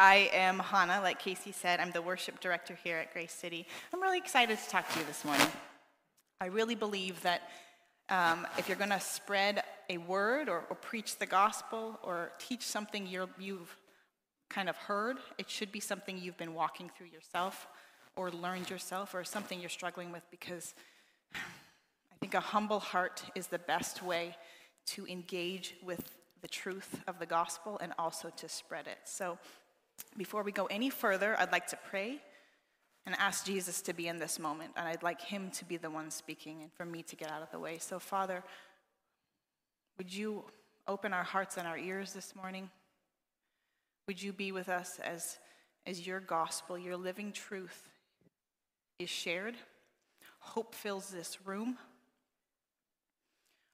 I am Hannah, like Casey said. I'm the worship director here at Grace City. I'm really excited to talk to you this morning. I really believe that um, if you're going to spread a word or, or, preach the gospel or teach something you you've kind of heard, it should be something you've been walking through yourself or learned yourself or something you're struggling with because I think a humble heart is the best way to engage with the truth of the gospel and also to spread it. So before we go any further, I'd like to pray and ask Jesus to be in this moment. And I'd like him to be the one speaking and for me to get out of the way. So, Father, would you open our hearts and our ears this morning? Would you be with us as, as your gospel, your living truth is shared? Hope fills this room.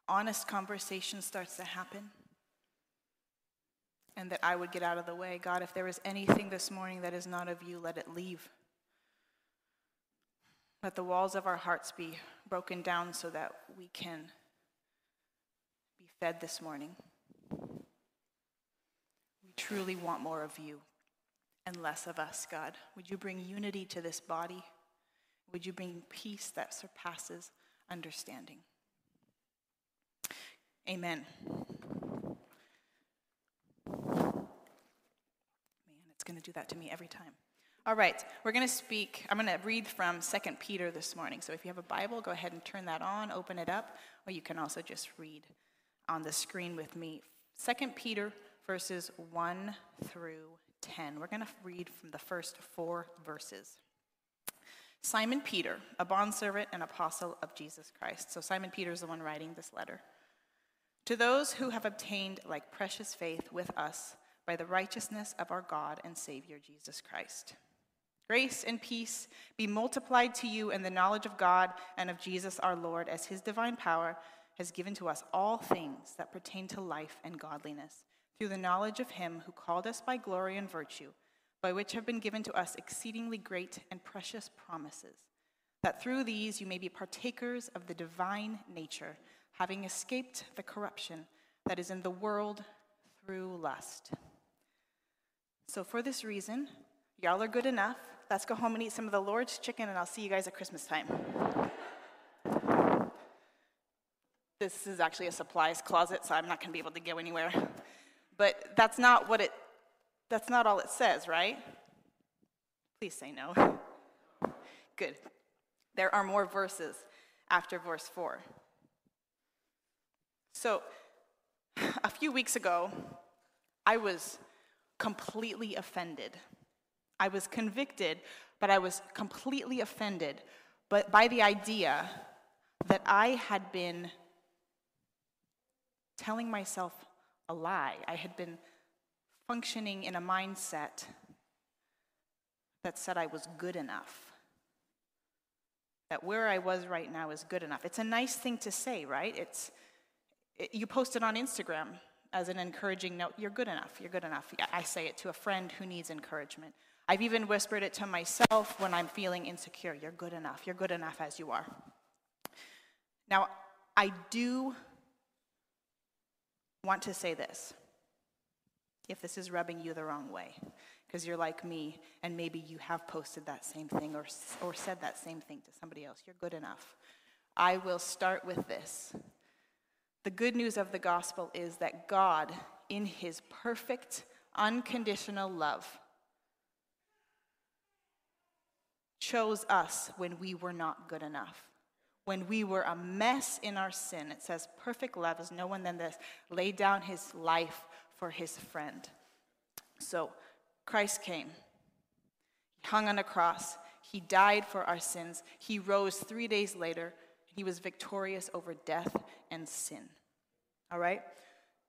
Honest conversation starts to happen and that I would get out of the way. God, if there is anything this morning that is not of you, let it leave. Let the walls of our hearts be broken down so that we can be fed this morning. We truly want more of you and less of us, God. Would you bring unity to this body? Would you bring peace that surpasses understanding? Amen. It's going to do that to me every time. All right, we're going to speak. I'm going to read from 2 Peter this morning. So if you have a Bible, go ahead and turn that on, open it up, or you can also just read on the screen with me. 2 Peter verses 1 through 10. We're going to read from the first four verses. Simon Peter, a bondservant and apostle of Jesus Christ. So Simon Peter is the one writing this letter. To those who have obtained like precious faith with us, by the righteousness of our God and Savior Jesus Christ. Grace and peace be multiplied to you in the knowledge of God and of Jesus our Lord, as his divine power has given to us all things that pertain to life and godliness, through the knowledge of him who called us by glory and virtue, by which have been given to us exceedingly great and precious promises, that through these you may be partakers of the divine nature, having escaped the corruption that is in the world through lust. So, for this reason, y'all are good enough. Let's go home and eat some of the Lord's chicken, and I'll see you guys at Christmas time. This is actually a supplies closet, so I'm not going to be able to go anywhere. But that's not what it, that's not all it says, right? Please say no. Good. There are more verses after verse 4. So, a few weeks ago, I was completely offended. I was convicted, but I was completely offended but by the idea that I had been telling myself a lie. I had been functioning in a mindset that said I was good enough. That where I was right now is good enough. It's a nice thing to say, right? It's it, you post it on Instagram as an encouraging note, you're good enough, you're good enough. I say it to a friend who needs encouragement. I've even whispered it to myself when I'm feeling insecure. You're good enough. You're good enough as you are. Now, I do want to say this if this is rubbing you the wrong way, because you're like me and maybe you have posted that same thing or, or said that same thing to somebody else. You're good enough. I will start with this. The good news of the gospel is that God, in his perfect, unconditional love, chose us when we were not good enough. When we were a mess in our sin, it says, perfect love is no one than this, laid down his life for his friend. So Christ came. He hung on a cross. He died for our sins. He rose three days later he was victorious over death and sin. All right?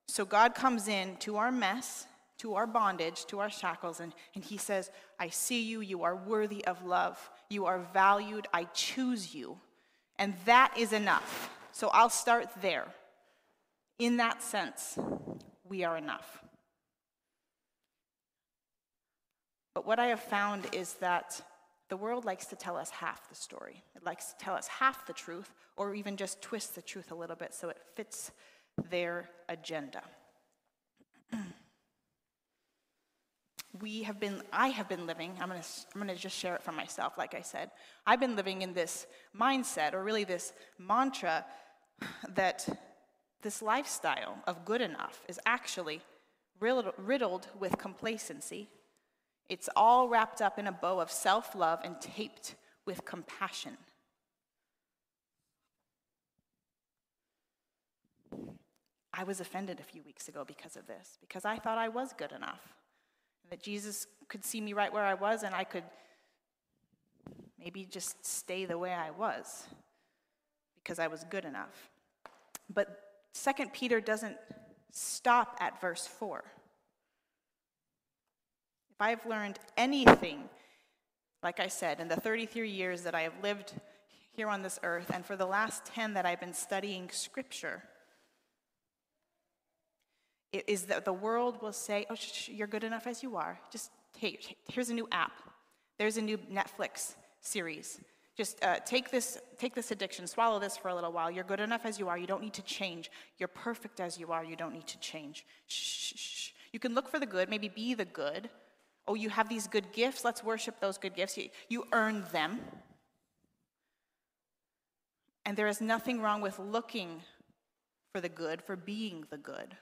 So God comes in to our mess, to our bondage, to our shackles, and, and He says, I see you. You are worthy of love. You are valued. I choose you. And that is enough. So I'll start there. In that sense, we are enough. But what I have found is that the world likes to tell us half the story. It likes to tell us half the truth, or even just twist the truth a little bit so it fits their agenda. we have been, I have been living, I'm gonna, I'm gonna just share it for myself, like I said. I've been living in this mindset, or really this mantra, that this lifestyle of good enough is actually riddled with complacency. It's all wrapped up in a bow of self love and taped with compassion. I was offended a few weeks ago because of this, because I thought I was good enough. That Jesus could see me right where I was and I could maybe just stay the way I was because I was good enough. But Second Peter doesn't stop at verse 4. If I've learned anything, like I said, in the 33 years that I have lived here on this earth, and for the last 10 that I've been studying Scripture, is that the world will say, oh, sh- you're good enough as you are. Just take, here's a new app. There's a new Netflix series. Just uh, take, this, take this addiction, swallow this for a little while. You're good enough as you are. You don't need to change. You're perfect as you are. You don't need to change. Shh. You can look for the good, maybe be the good. Oh, you have these good gifts. Let's worship those good gifts. You, you earned them. And there is nothing wrong with looking for the good, for being the good,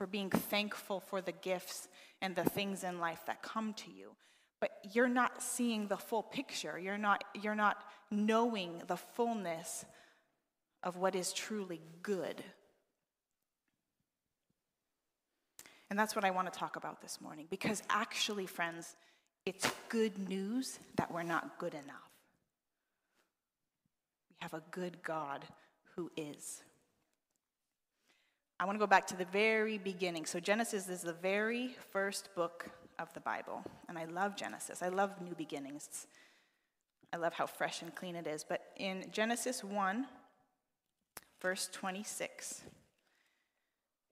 for being thankful for the gifts and the things in life that come to you but you're not seeing the full picture. You're not, you're not knowing the fullness of what is truly good. And that's what I want to talk about this morning. Because actually, friends, it's good news that we're not good enough. We have a good God who is. I want to go back to the very beginning. So, Genesis is the very first book of the Bible. And I love Genesis. I love new beginnings. I love how fresh and clean it is. But in Genesis 1, verse 26,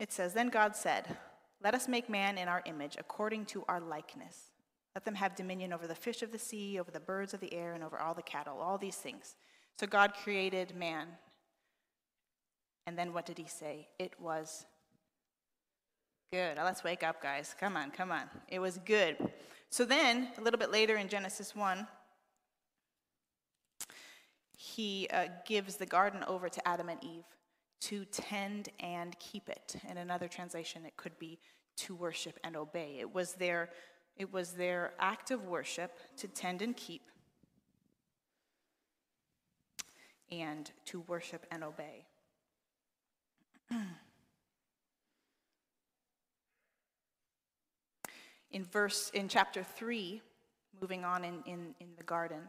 it says Then God said, Let us make man in our image, according to our likeness. Let them have dominion over the fish of the sea, over the birds of the air, and over all the cattle, all these things. So God created man. And then what did he say? It was Good. Let's wake up, guys. Come on, come on. It was good. So then, a little bit later in Genesis 1, he uh, gives the garden over to Adam and Eve to tend and keep it. In another translation, it could be to worship and obey. It was their, it was their act of worship to tend and keep and to worship and obey. in verse in chapter 3 moving on in, in, in the garden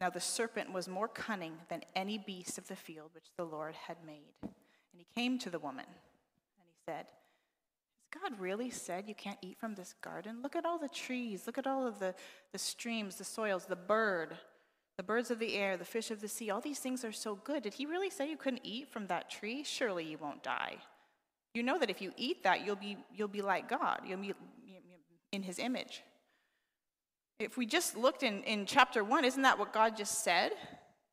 now the serpent was more cunning than any beast of the field which the lord had made. And he came to the woman and he said has god really said you can't eat from this garden? Look at all the trees. Look at all of the, the streams the soils the bird the birds of the air the fish of the sea all these things are so good did he really say you couldn't eat from that tree surely you won't die you know that if you eat that you'll be you'll be like god you'll be in his image. If we just looked in, in chapter 1, isn't that what God just said?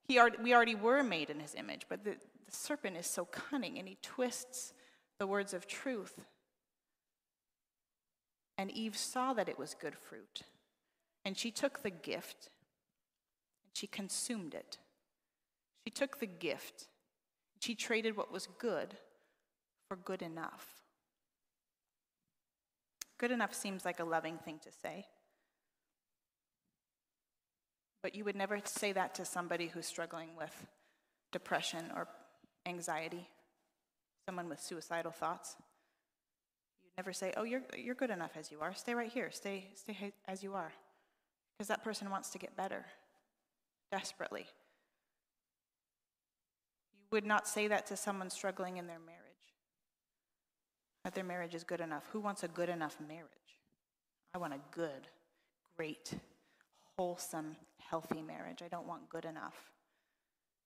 He already, we already were made in his image, but the, the serpent is so cunning and he twists the words of truth. And Eve saw that it was good fruit. And she took the gift she consumed it. She took the gift. She traded what was good for good enough. Good enough seems like a loving thing to say. But you would never say that to somebody who's struggling with depression or anxiety, someone with suicidal thoughts. You'd never say, Oh, you're, you're good enough as you are. Stay right here. Stay, stay as you are. Because that person wants to get better desperately. You would not say that to someone struggling in their marriage that their marriage is good enough. Who wants a good enough marriage? I want a good, great, wholesome, healthy marriage. I don't want good enough.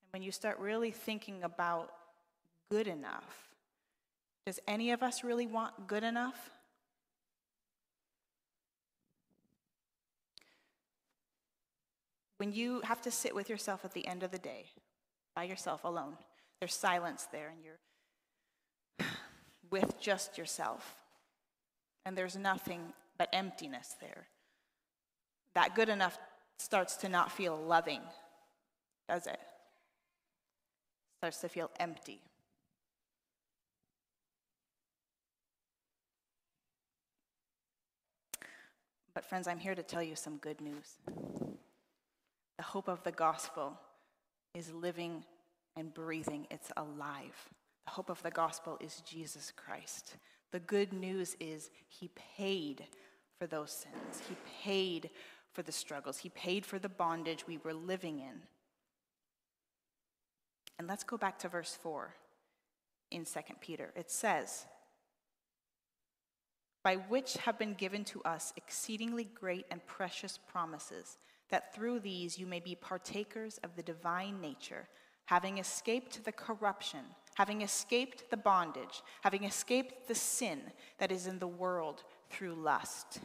And when you start really thinking about good enough, does any of us really want good enough? When you have to sit with yourself at the end of the day, by yourself alone, there's silence there, and you're with just yourself. And there's nothing but emptiness there. that good enough starts to not feel loving, does it? Starts to feel empty. But, friends, I'm here to tell you some good news. The hope of the gospel is living and breathing, it's alive. The hope of the gospel is Jesus Christ. The good news is he paid for those sins, he paid for the struggles, he paid for the bondage we were living in. And let's go back to verse 4 in 2 Peter. It says, by which have been given to us exceedingly great and precious promises, that through these you may be partakers of the divine nature, having escaped the corruption, having escaped the bondage, having escaped the sin that is in the world through lust.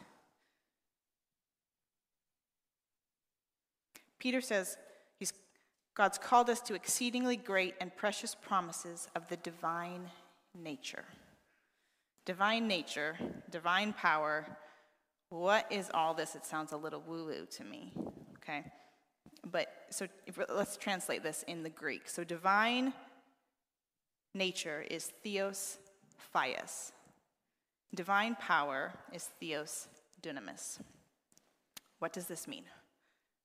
Peter says God's called us to exceedingly great and precious promises of the divine nature. Divine nature, divine power. What is all this? It sounds a little woo woo to me. Okay? But so if, let's translate this in the Greek. So divine nature is theos fias. Divine power is theos dunamis. What does this mean?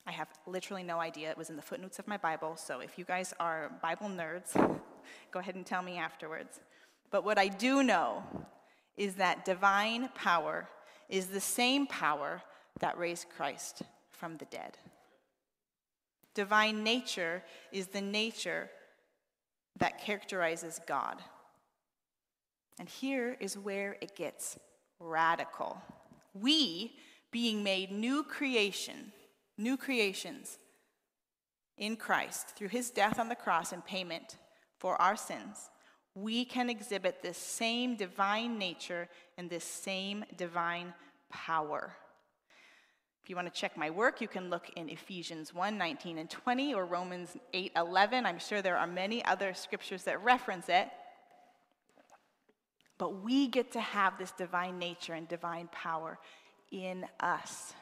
I have literally no idea. It was in the footnotes of my Bible, so if you guys are Bible nerds, go ahead and tell me afterwards. But what I do know is that divine power is the same power that raised Christ from the dead. Divine nature is the nature that characterizes God. And here is where it gets radical. We, being made new creation, new creations in Christ through his death on the cross and payment for our sins, we can exhibit this same divine nature and this same divine power. If you want to check my work, you can look in Ephesians 1 19 and 20 or Romans 8 11. I'm sure there are many other scriptures that reference it. But we get to have this divine nature and divine power in us.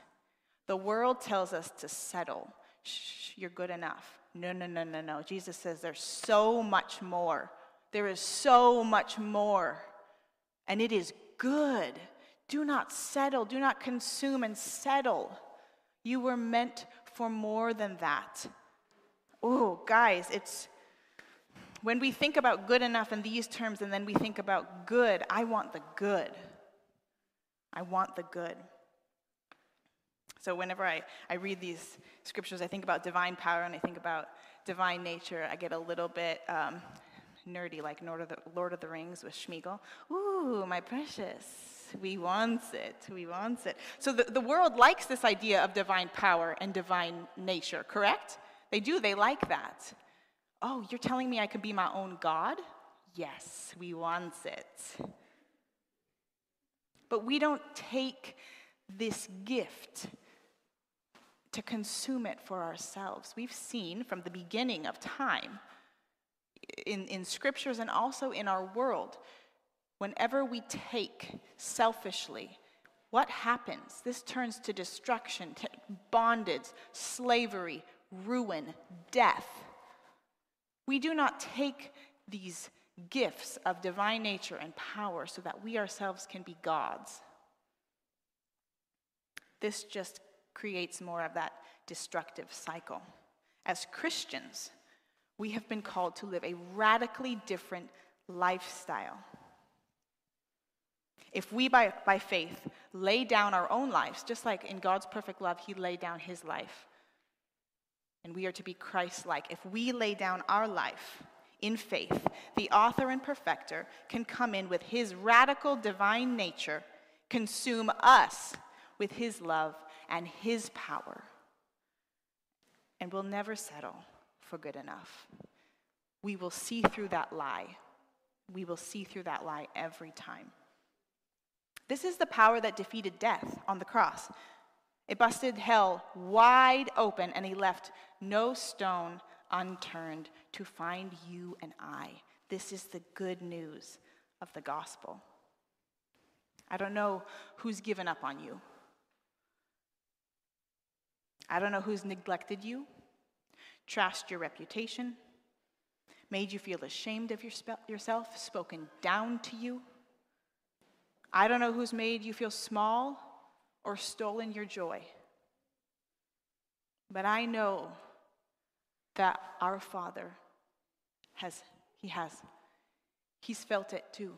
The world tells us to settle. Shh, you're good enough. No, no, no, no, no. Jesus says there's so much more. There is so much more, and it is good. Do not settle, do not consume and settle. You were meant for more than that. Oh, guys, it's when we think about good enough in these terms and then we think about good, I want the good. I want the good. So whenever I, I read these scriptures, I think about divine power and I think about divine nature. I get a little bit um, nerdy like Lord of the, Lord of the Rings with Smeagol. Ooh, my precious. We wants it. We wants it. So the, the world likes this idea of divine power and divine nature, correct? They do. They like that. Oh, you're telling me I could be my own God? Yes, we wants it. But we don't take this gift to consume it for ourselves. We've seen from the beginning of time in, in scriptures and also in our world, whenever we take selfishly, what happens? This turns to destruction, to bondage, slavery, ruin, death. We do not take these gifts of divine nature and power so that we ourselves can be gods. This just creates more of that destructive cycle. As Christians, we have been called to live a radically different lifestyle. If we, by, by faith, lay down our own lives, just like in God's perfect love, He laid down His life, and we are to be Christ like, if we lay down our life in faith, the author and perfecter can come in with His radical divine nature, consume us with His love and His power, and we'll never settle for good enough. We will see through that lie. We will see through that lie every time. This is the power that defeated death on the cross. It busted hell wide open, and he left no stone unturned to find you and I. This is the good news of the gospel. I don't know who's given up on you. I don't know who's neglected you, trashed your reputation, made you feel ashamed of yourself, spoken down to you. I don't know who's made you feel small or stolen your joy. But I know that our Father has, He has. He's felt it too.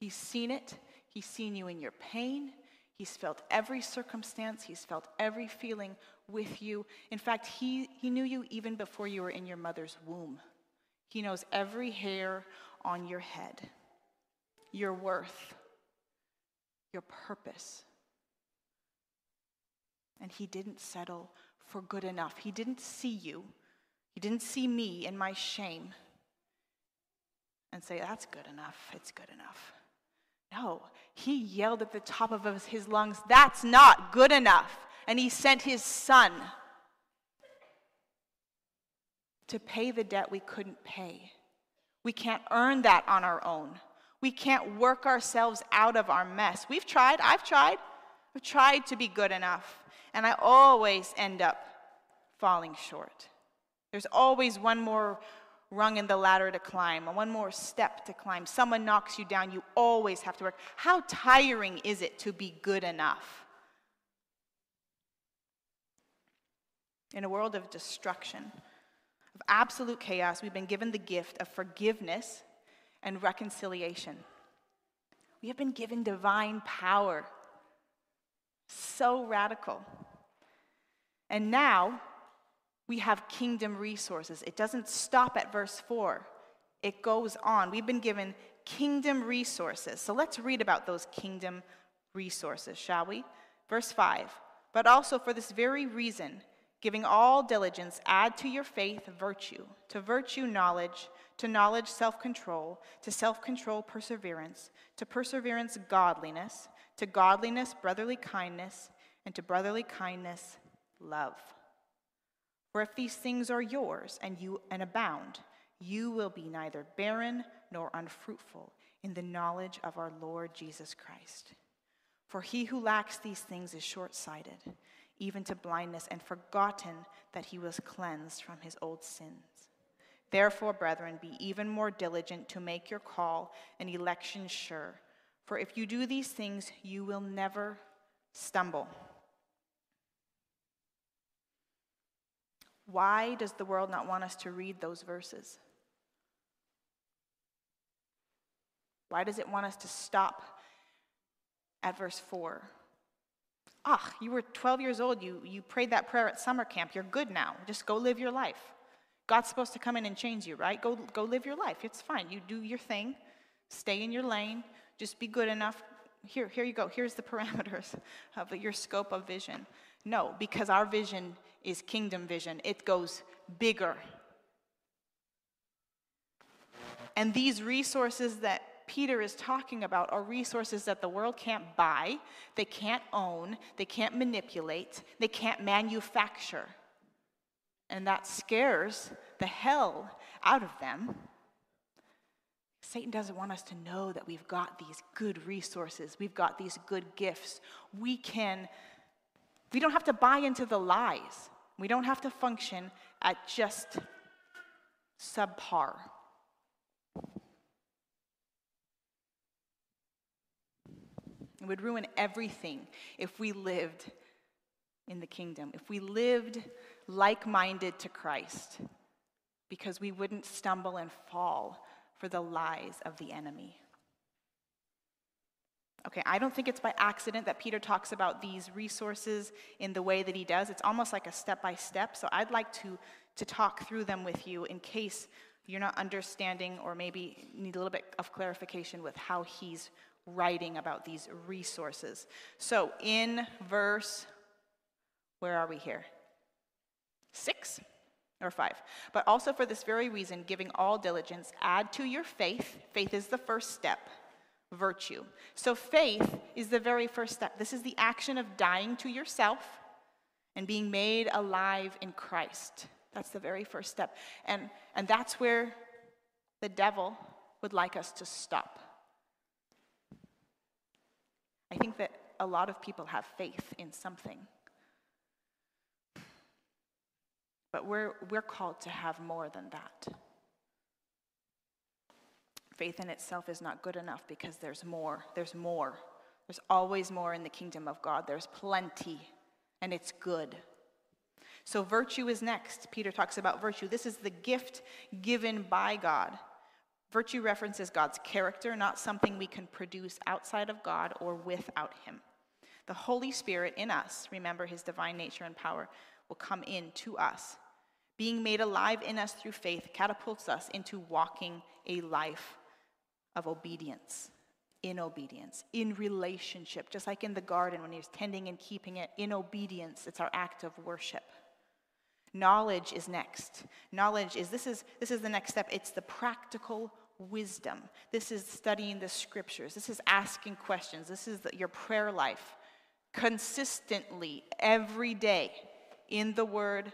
He's seen it. He's seen you in your pain. He's felt every circumstance. He's felt every feeling with you. In fact, he, he knew you even before you were in your mother's womb. He knows every hair on your head, your worth, your purpose. And he didn't settle for good enough. He didn't see you. He didn't see me in my shame and say, That's good enough. It's good enough. No, he yelled at the top of his lungs, That's not good enough. And he sent his son to pay the debt we couldn't pay. We can't earn that on our own. We can't work ourselves out of our mess. We've tried, I've tried. I've tried to be good enough, and I always end up falling short. There's always one more rung in the ladder to climb, one more step to climb. Someone knocks you down, you always have to work. How tiring is it to be good enough? In a world of destruction, of absolute chaos, we've been given the gift of forgiveness and reconciliation. We have been given divine power. So radical. And now we have kingdom resources. It doesn't stop at verse 4, it goes on. We've been given kingdom resources. So let's read about those kingdom resources, shall we? Verse 5 But also for this very reason, giving all diligence, add to your faith virtue, to virtue knowledge, to knowledge self control, to self control perseverance, to perseverance godliness, to godliness brotherly kindness, and to brotherly kindness love. For if these things are yours and you and abound, you will be neither barren nor unfruitful in the knowledge of our Lord Jesus Christ. For he who lacks these things is short sighted, even to blindness, and forgotten that he was cleansed from his old sins. Therefore, brethren, be even more diligent to make your call and election sure. For if you do these things, you will never stumble. Why does the world not want us to read those verses? Why does it want us to stop at verse 4? Ah, you were 12 years old. You, you prayed that prayer at summer camp. You're good now. Just go live your life. God's supposed to come in and change you, right? Go, go live your life. It's fine. You do your thing. Stay in your lane. Just be good enough. Here, here you go. Here's the parameters of your scope of vision. No, because our vision is kingdom vision, it goes bigger. And these resources that Peter is talking about are resources that the world can't buy, they can't own, they can't manipulate, they can't manufacture. And that scares the hell out of them. Satan doesn't want us to know that we've got these good resources, we've got these good gifts. We can we don't have to buy into the lies. We don't have to function at just subpar. It would ruin everything if we lived in the kingdom, if we lived like minded to Christ, because we wouldn't stumble and fall for the lies of the enemy. Okay, I don't think it's by accident that Peter talks about these resources in the way that he does. It's almost like a step by step. So I'd like to, to talk through them with you in case you're not understanding or maybe need a little bit of clarification with how he's writing about these resources. So in verse, where are we here? Six or five. But also for this very reason, giving all diligence, add to your faith. Faith is the first step virtue. So faith is the very first step. This is the action of dying to yourself and being made alive in Christ. That's the very first step. And, and that's where the devil would like us to stop. I think that a lot of people have faith in something. But we're, we're called to have more than that. Faith in itself is not good enough because there's more. There's more. There's always more in the kingdom of God. There's plenty, and it's good. So, virtue is next. Peter talks about virtue. This is the gift given by God. Virtue references God's character, not something we can produce outside of God or without Him. The Holy Spirit in us, remember his divine nature and power, will come in to us. Being made alive in us through faith catapults us into walking a life of obedience, in obedience, in relationship, just like in the garden when he was tending and keeping it in obedience. It's our act of worship. Knowledge is next. Knowledge is this is this is the next step. It's the practical wisdom. This is studying the scriptures. This is asking questions. This is the, your prayer life consistently every day in the Word,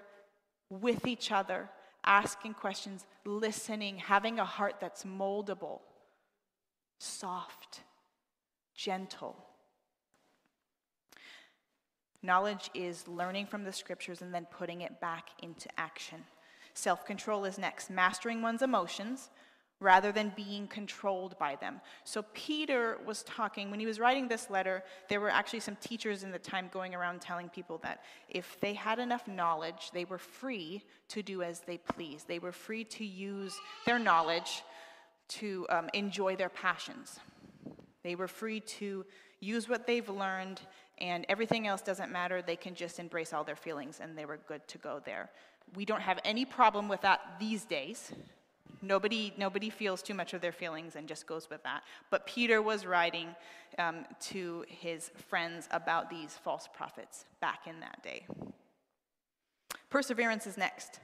with each other, asking questions, listening, having a heart that's moldable, soft, gentle. Knowledge is learning from the scriptures and then putting it back into action. Self control is next, mastering one's emotions, rather than being controlled by them. So Peter was talking, when he was writing this letter, there were actually some teachers in the time going around telling people that if they had enough knowledge, they were free to do as they please. They were free to use their knowledge to um, enjoy their passions. They were free to use what they've learned, and everything else doesn't matter. They can just embrace all their feelings, and they were good to go there. We don't have any problem with that these days Nobody, nobody feels too much of their feelings and just goes with that. But Peter was writing um, to his friends about these false prophets back in that day. Perseverance is next.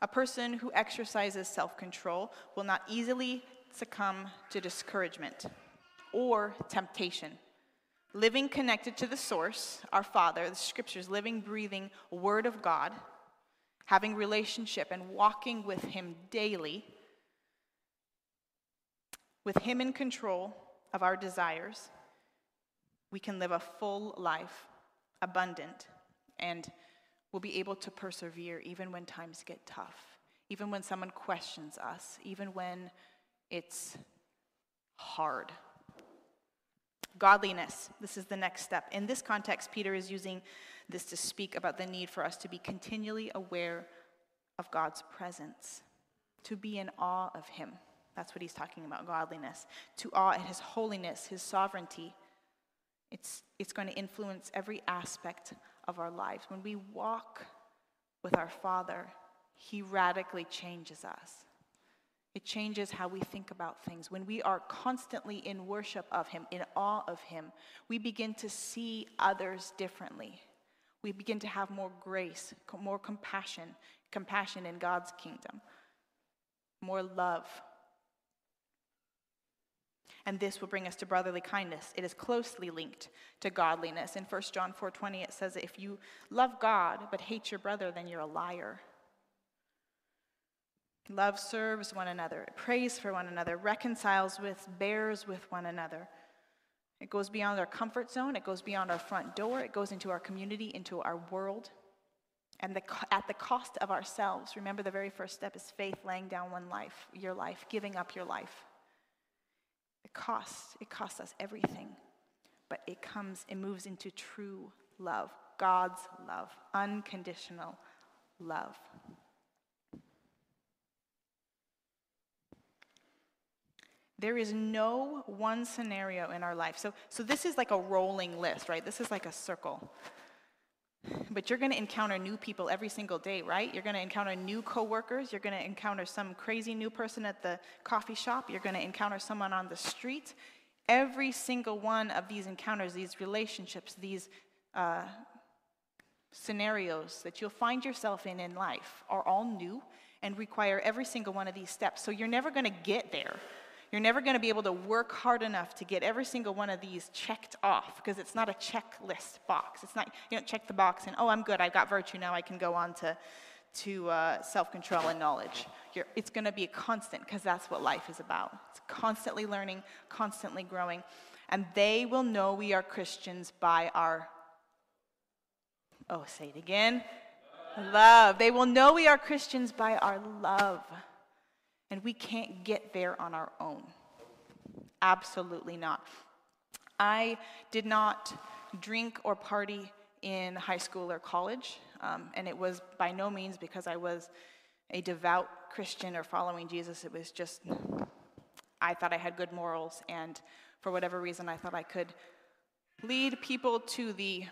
A person who exercises self control will not easily succumb to discouragement or temptation. Living connected to the source, our Father, the scriptures, living, breathing Word of God, having relationship and walking with Him daily with Him in control of our desires, we can live a full life, abundant, and we'll be able to persevere even when times get tough, even when someone questions us, even when it's hard. Godliness, this is the next step. In this context, Peter is using this to speak about the need for us to be continually aware of God's presence, to be in awe of Him. That's what he's talking about godliness. To awe at his holiness, his sovereignty. It's, it's going to influence every aspect of our lives. When we walk with our Father, he radically changes us. It changes how we think about things. When we are constantly in worship of Him, in awe of Him, we begin to see others differently. We begin to have more grace, more compassion, compassion in God's kingdom, more love, and this will bring us to brotherly kindness. It is closely linked to godliness. In 1 John 4:20 it says if you love God but hate your brother then you're a liar. Love serves one another, it prays for one another, reconciles with, bears with one another. It goes beyond our comfort zone, it goes beyond our front door, it goes into our community, into our world. And the, at the cost of ourselves, remember the very first step is faith, laying down one life, your life, giving up your life. Costs, it costs us everything. But it comes, it moves into true love, God's love, unconditional love. There is no one scenario in our life. So, so this is like a rolling list, right? This is like a circle. But you're going to encounter new people every single day, right? You're going to encounter new coworkers. You're going to encounter some crazy new person at the coffee shop. You're going to encounter someone on the street. Every single one of these encounters, these relationships, these uh, scenarios that you'll find yourself in in life are all new and require every single one of these steps. So you're never going to get there you're never going to be able to work hard enough to get every single one of these checked off because it's not a checklist box. It's not, you don't check the box and, oh, I'm good, I've got virtue, now I can go on to, to uh, self control and knowledge. You're, it's going to be a constant because that's what life is about. It's constantly learning, constantly growing. And they will know we are Christians by our, oh, say it again, Love. They will know we are Christians by our love. And we can't get there on our own. Absolutely not. I did not drink or party in high school or college, um, and it was by no means because I was a devout Christian or following Jesus. It was just, I thought I had good morals, and for whatever reason, I thought I could lead people to the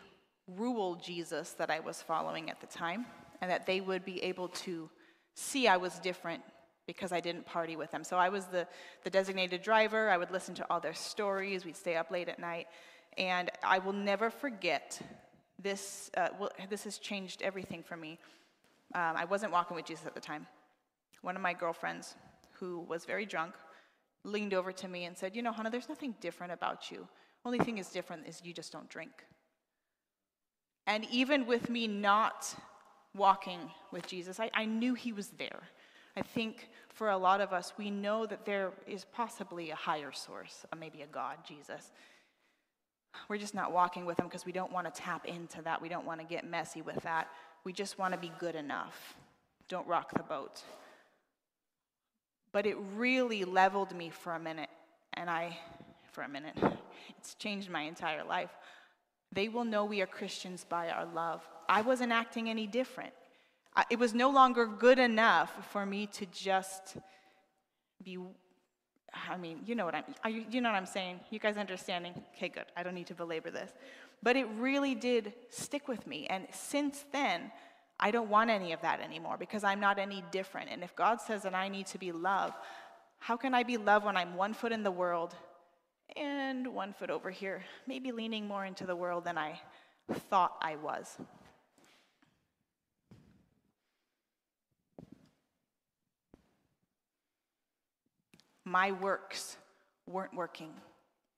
rule Jesus that I was following at the time, and that they would be able to see I was different because I didn't party with them. So I was the, the designated driver. I would listen to all their stories. We'd stay up late at night. And I will never forget this. Uh, well, this has changed everything for me. Um, I wasn't walking with Jesus at the time. One of my girlfriends, who was very drunk, leaned over to me and said, You know, Hannah, there's nothing different about you. Only thing is different is you just don't drink. And even with me not walking with Jesus, I, I knew he was there. I think for a lot of us, we know that there is possibly a higher source, maybe a God, Jesus. We're just not walking with him because we don't want to tap into that. We don't want to get messy with that. We just want to be good enough. Don't rock the boat. But it really leveled me for a minute, and I, for a minute, it's changed my entire life. They will know we are Christians by our love. I wasn't acting any different it was no longer good enough for me to just be I mean, you know what I'm you, you know what I'm saying? You guys understanding? Okay, good. I don't need to belabor this. But it really did stick with me. And since then, I don't want any of that anymore because I'm not any different. And if God says that I need to be love, how can I be love when I'm one foot in the world and one foot over here, maybe leaning more into the world than I thought I was? My works weren't working.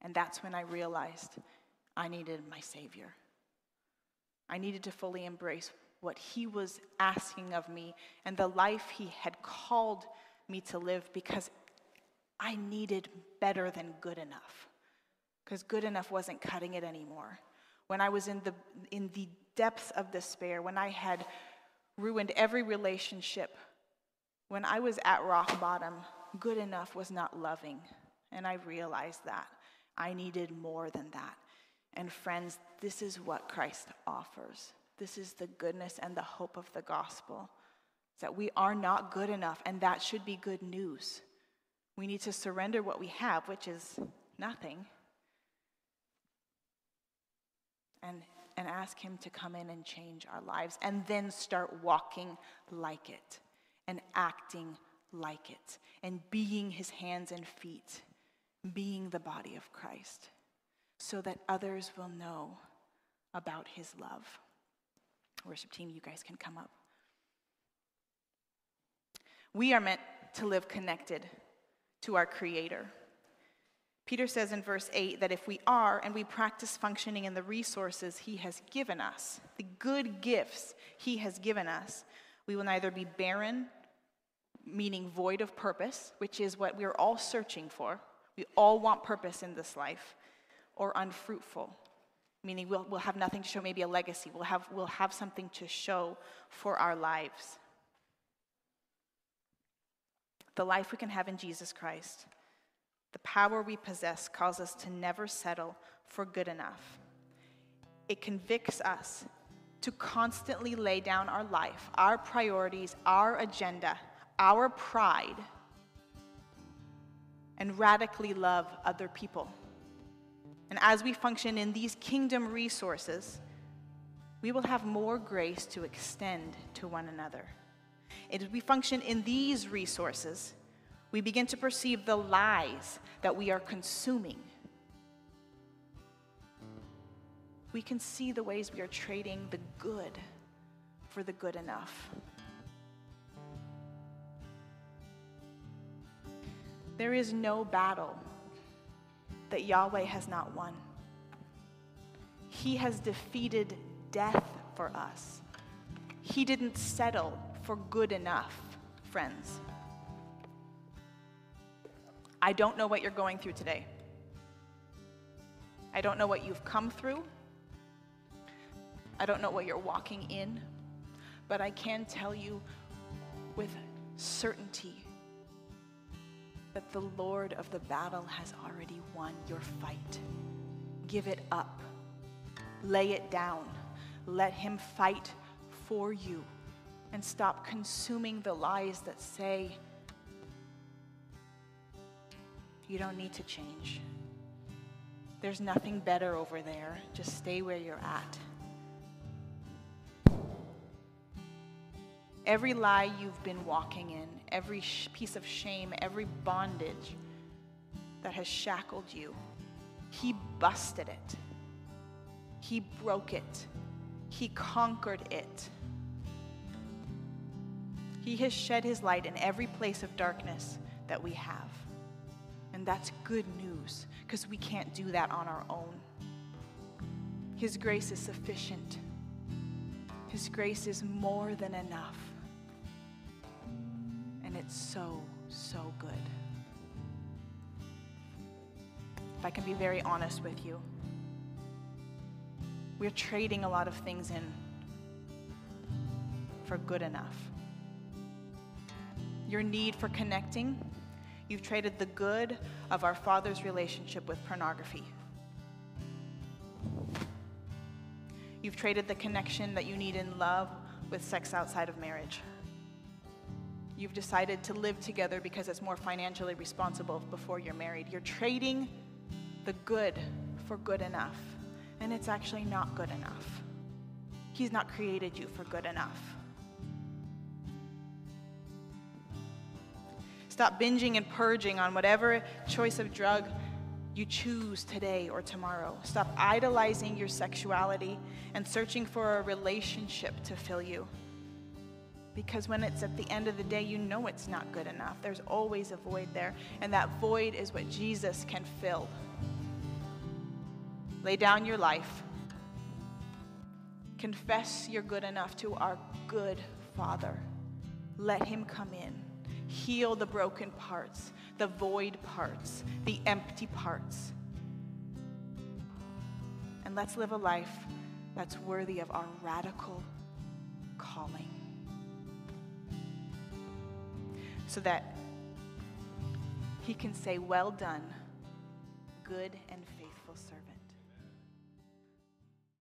And that's when I realized I needed my Savior. I needed to fully embrace what He was asking of me and the life He had called me to live because I needed better than good enough. Because good enough wasn't cutting it anymore. When I was in the, in the depths of despair, when I had ruined every relationship, when I was at rock bottom, good enough was not loving. And I realized that. I needed more than that. And friends, this is what Christ offers. This is the goodness and the hope of the gospel. That we are not good enough, and that should be good news. We need to surrender what we have, which is nothing, and, and ask Him to come in and change our lives, and then start walking like it and acting like it and being his hands and feet, being the body of Christ, so that others will know about his love. Worship team, you guys can come up. We are meant to live connected to our Creator. Peter says in verse 8 that if we are and we practice functioning in the resources he has given us, the good gifts he has given us, we will neither be barren meaning void of purpose, which is what we're all searching for. We all want purpose in this life, or unfruitful, meaning we'll, we'll have nothing to show, maybe a legacy. We'll have, we'll have something to show for our lives. The life we can have in Jesus Christ, the power we possess, calls us to never settle for good enough. It convicts us to constantly lay down our life, our priorities, our agenda our pride and radically love other people. And as we function in these kingdom resources, we will have more grace to extend to one another. As we function in these resources, we begin to perceive the lies that we are consuming. We can see the ways we are trading the good for the good enough. There is no battle that Yahweh has not won. He has defeated death for us. He didn't settle for good enough, friends. I don't know what you're going through today. I don't know what you've come through. I don't know what you're walking in. But I can tell you with certainty the Lord of the battle has already won your fight. Give it up, lay it down, let Him fight for you, and stop consuming the lies that say, you don't need to change. There's nothing better over there. Just stay where you're at. Every lie you've been walking in, every sh- piece of shame, every bondage that has shackled you, He busted it. He broke it. He conquered it. He has shed His light in every place of darkness that we have. And that's good news because we can't do that on our own. His grace is sufficient, His grace is more than enough. It's so, so good. If I can be very honest with you, we're trading a lot of things in for good enough. Your need for connecting You've traded the good of our Father's relationship with pornography. You've traded the connection that you need in love with sex outside of marriage. You've decided to live together because it's more financially responsible before you're married. You're trading the good for good enough, and it's actually not good enough. He's not created you for good enough. Stop binging and purging on whatever choice of drug you choose today or tomorrow. Stop idolizing your sexuality and searching for a relationship to fill you. Because when it's at the end of the day, you know it's not good enough. There's always a void there, and that void is what Jesus can fill. Lay down your life. Confess you're good enough to our good Father. Let Him come in heal the broken parts, the void parts, the empty parts. And let's live a life that's worthy of our radical calling. So that He can say, Well done, good and